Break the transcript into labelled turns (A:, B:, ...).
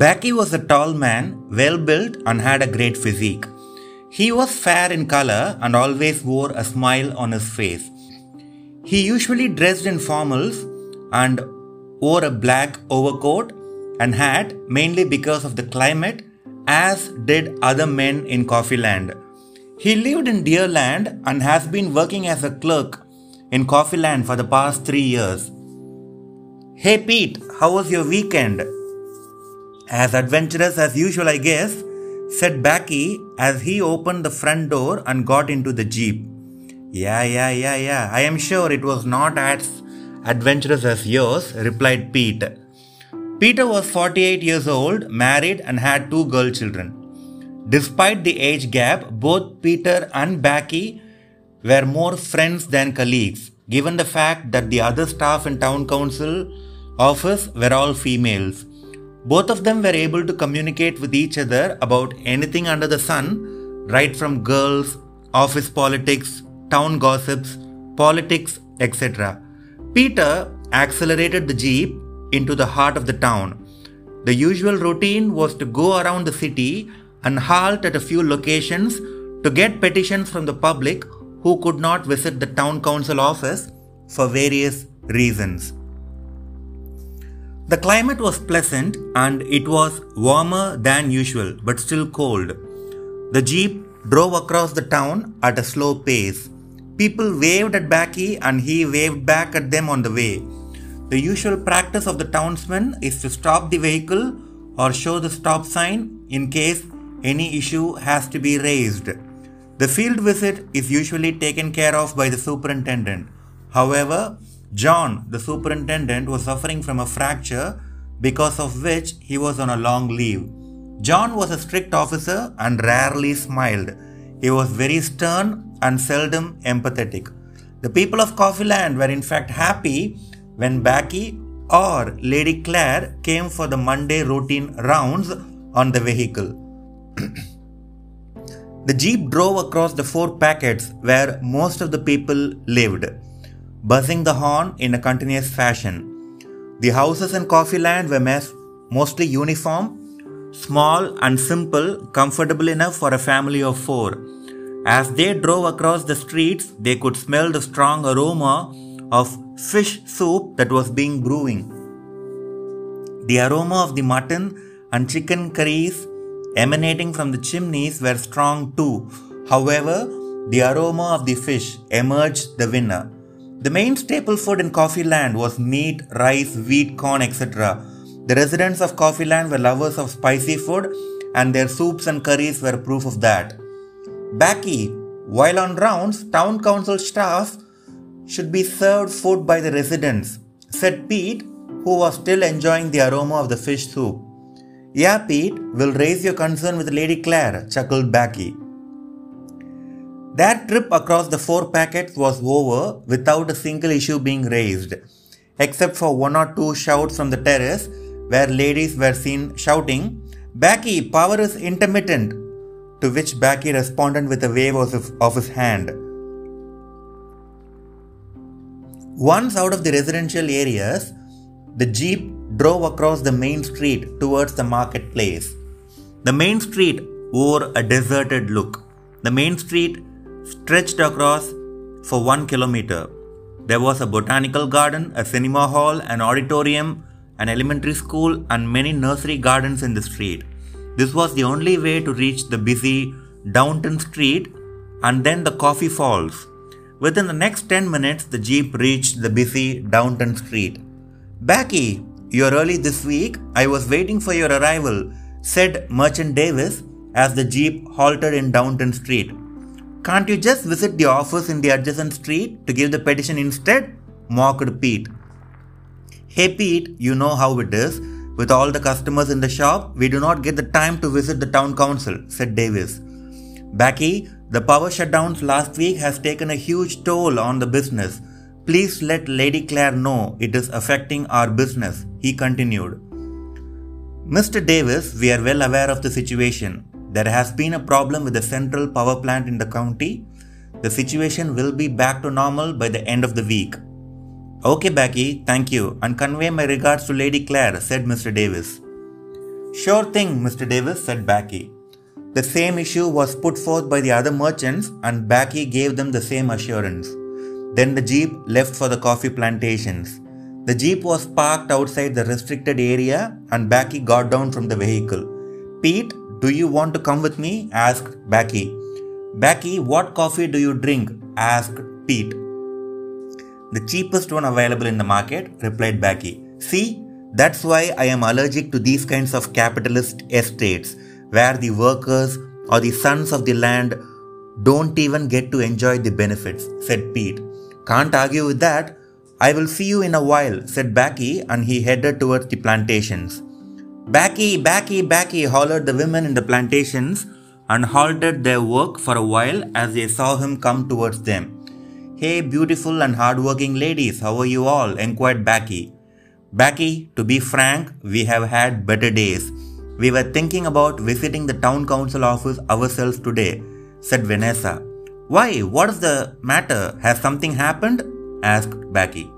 A: Backy was a tall man, well built, and had a great physique. He was fair in color and always wore a smile on his face. He usually dressed in formals and wore a black overcoat and hat mainly because of the climate, as did other men in Coffeeland. He lived in Deerland and has been working as a clerk in Coffeeland for the past three years. Hey Pete, how was your weekend? As adventurous as usual, I guess, said Backy as he opened the front door and got into the jeep. Yeah, yeah, yeah, yeah. I am sure it was not as adventurous as yours, replied Pete. Peter was 48 years old, married, and had two girl children. Despite the age gap, both Peter and Backy were more friends than colleagues, given the fact that the other staff in town council office were all females. Both of them were able to communicate with each other about anything under the sun, right from girls, office politics, town gossips, politics, etc. Peter accelerated the jeep into the heart of the town. The usual routine was to go around the city and halt at a few locations to get petitions from the public who could not visit the town council office for various reasons. The climate was pleasant and it was warmer than usual but still cold. The jeep drove across the town at a slow pace. People waved at Backy and he waved back at them on the way. The usual practice of the townsmen is to stop the vehicle or show the stop sign in case any issue has to be raised. The field visit is usually taken care of by the superintendent. However, John, the superintendent, was suffering from a fracture because of which he was on a long leave. John was a strict officer and rarely smiled. He was very stern and seldom empathetic. The people of Coffeeland were in fact happy when Backy or Lady Claire came for the Monday routine rounds on the vehicle. the jeep drove across the four packets where most of the people lived buzzing the horn in a continuous fashion. The houses in Coffeeland were mostly uniform, small and simple, comfortable enough for a family of four. As they drove across the streets, they could smell the strong aroma of fish soup that was being brewing. The aroma of the mutton and chicken curries emanating from the chimneys were strong too. However, the aroma of the fish emerged the winner. The main staple food in Coffeeland was meat, rice, wheat, corn, etc. The residents of Coffeeland were lovers of spicy food and their soups and curries were proof of that. Backy, while on rounds, town council staff should be served food by the residents, said Pete, who was still enjoying the aroma of the fish soup. Yeah, Pete, we'll raise your concern with Lady Claire, chuckled Backy. That trip across the four packets was over without a single issue being raised, except for one or two shouts from the terrace where ladies were seen shouting, Backy, power is intermittent, to which Backy responded with a wave of his, of his hand. Once out of the residential areas, the jeep drove across the main street towards the marketplace. The main street wore a deserted look. The main street stretched across for one kilometer. There was a botanical garden, a cinema hall, an auditorium, an elementary school, and many nursery gardens in the street. This was the only way to reach the busy Downton Street and then the coffee falls. Within the next 10 minutes, the jeep reached the busy Downton Street. Becky, you're early this week. I was waiting for your arrival, said Merchant Davis as the jeep halted in Downton Street. Can't you just visit the office in the adjacent street to give the petition instead? mocked Pete. Hey Pete, you know how it is. With all the customers in the shop, we do not get the time to visit the town council, said Davis. Backy, the power shutdowns last week has taken a huge toll on the business. Please let Lady Claire know it is affecting our business, he continued. Mr. Davis, we are well aware of the situation. There has been a problem with the central power plant in the county. The situation will be back to normal by the end of the week. Okay, Backy, thank you, and convey my regards to Lady Claire, said Mr. Davis. Sure thing, Mr. Davis, said Backy. The same issue was put forth by the other merchants, and Backy gave them the same assurance. Then the jeep left for the coffee plantations. The jeep was parked outside the restricted area, and Backy got down from the vehicle. Pete, do you want to come with me? asked Backy. Backy, what coffee do you drink? asked Pete. The cheapest one available in the market, replied Backy. See, that's why I am allergic to these kinds of capitalist estates, where the workers or the sons of the land don't even get to enjoy the benefits, said Pete. Can't argue with that. I will see you in a while, said Backy, and he headed towards the plantations. Backy, Backy, Backy, hollered the women in the plantations and halted their work for a while as they saw him come towards them. Hey, beautiful and hard-working ladies, how are you all? inquired Backy. Backy, to be frank, we have had better days. We were thinking about visiting the town council office ourselves today, said Vanessa. Why? What is the matter? Has something happened? asked Backy.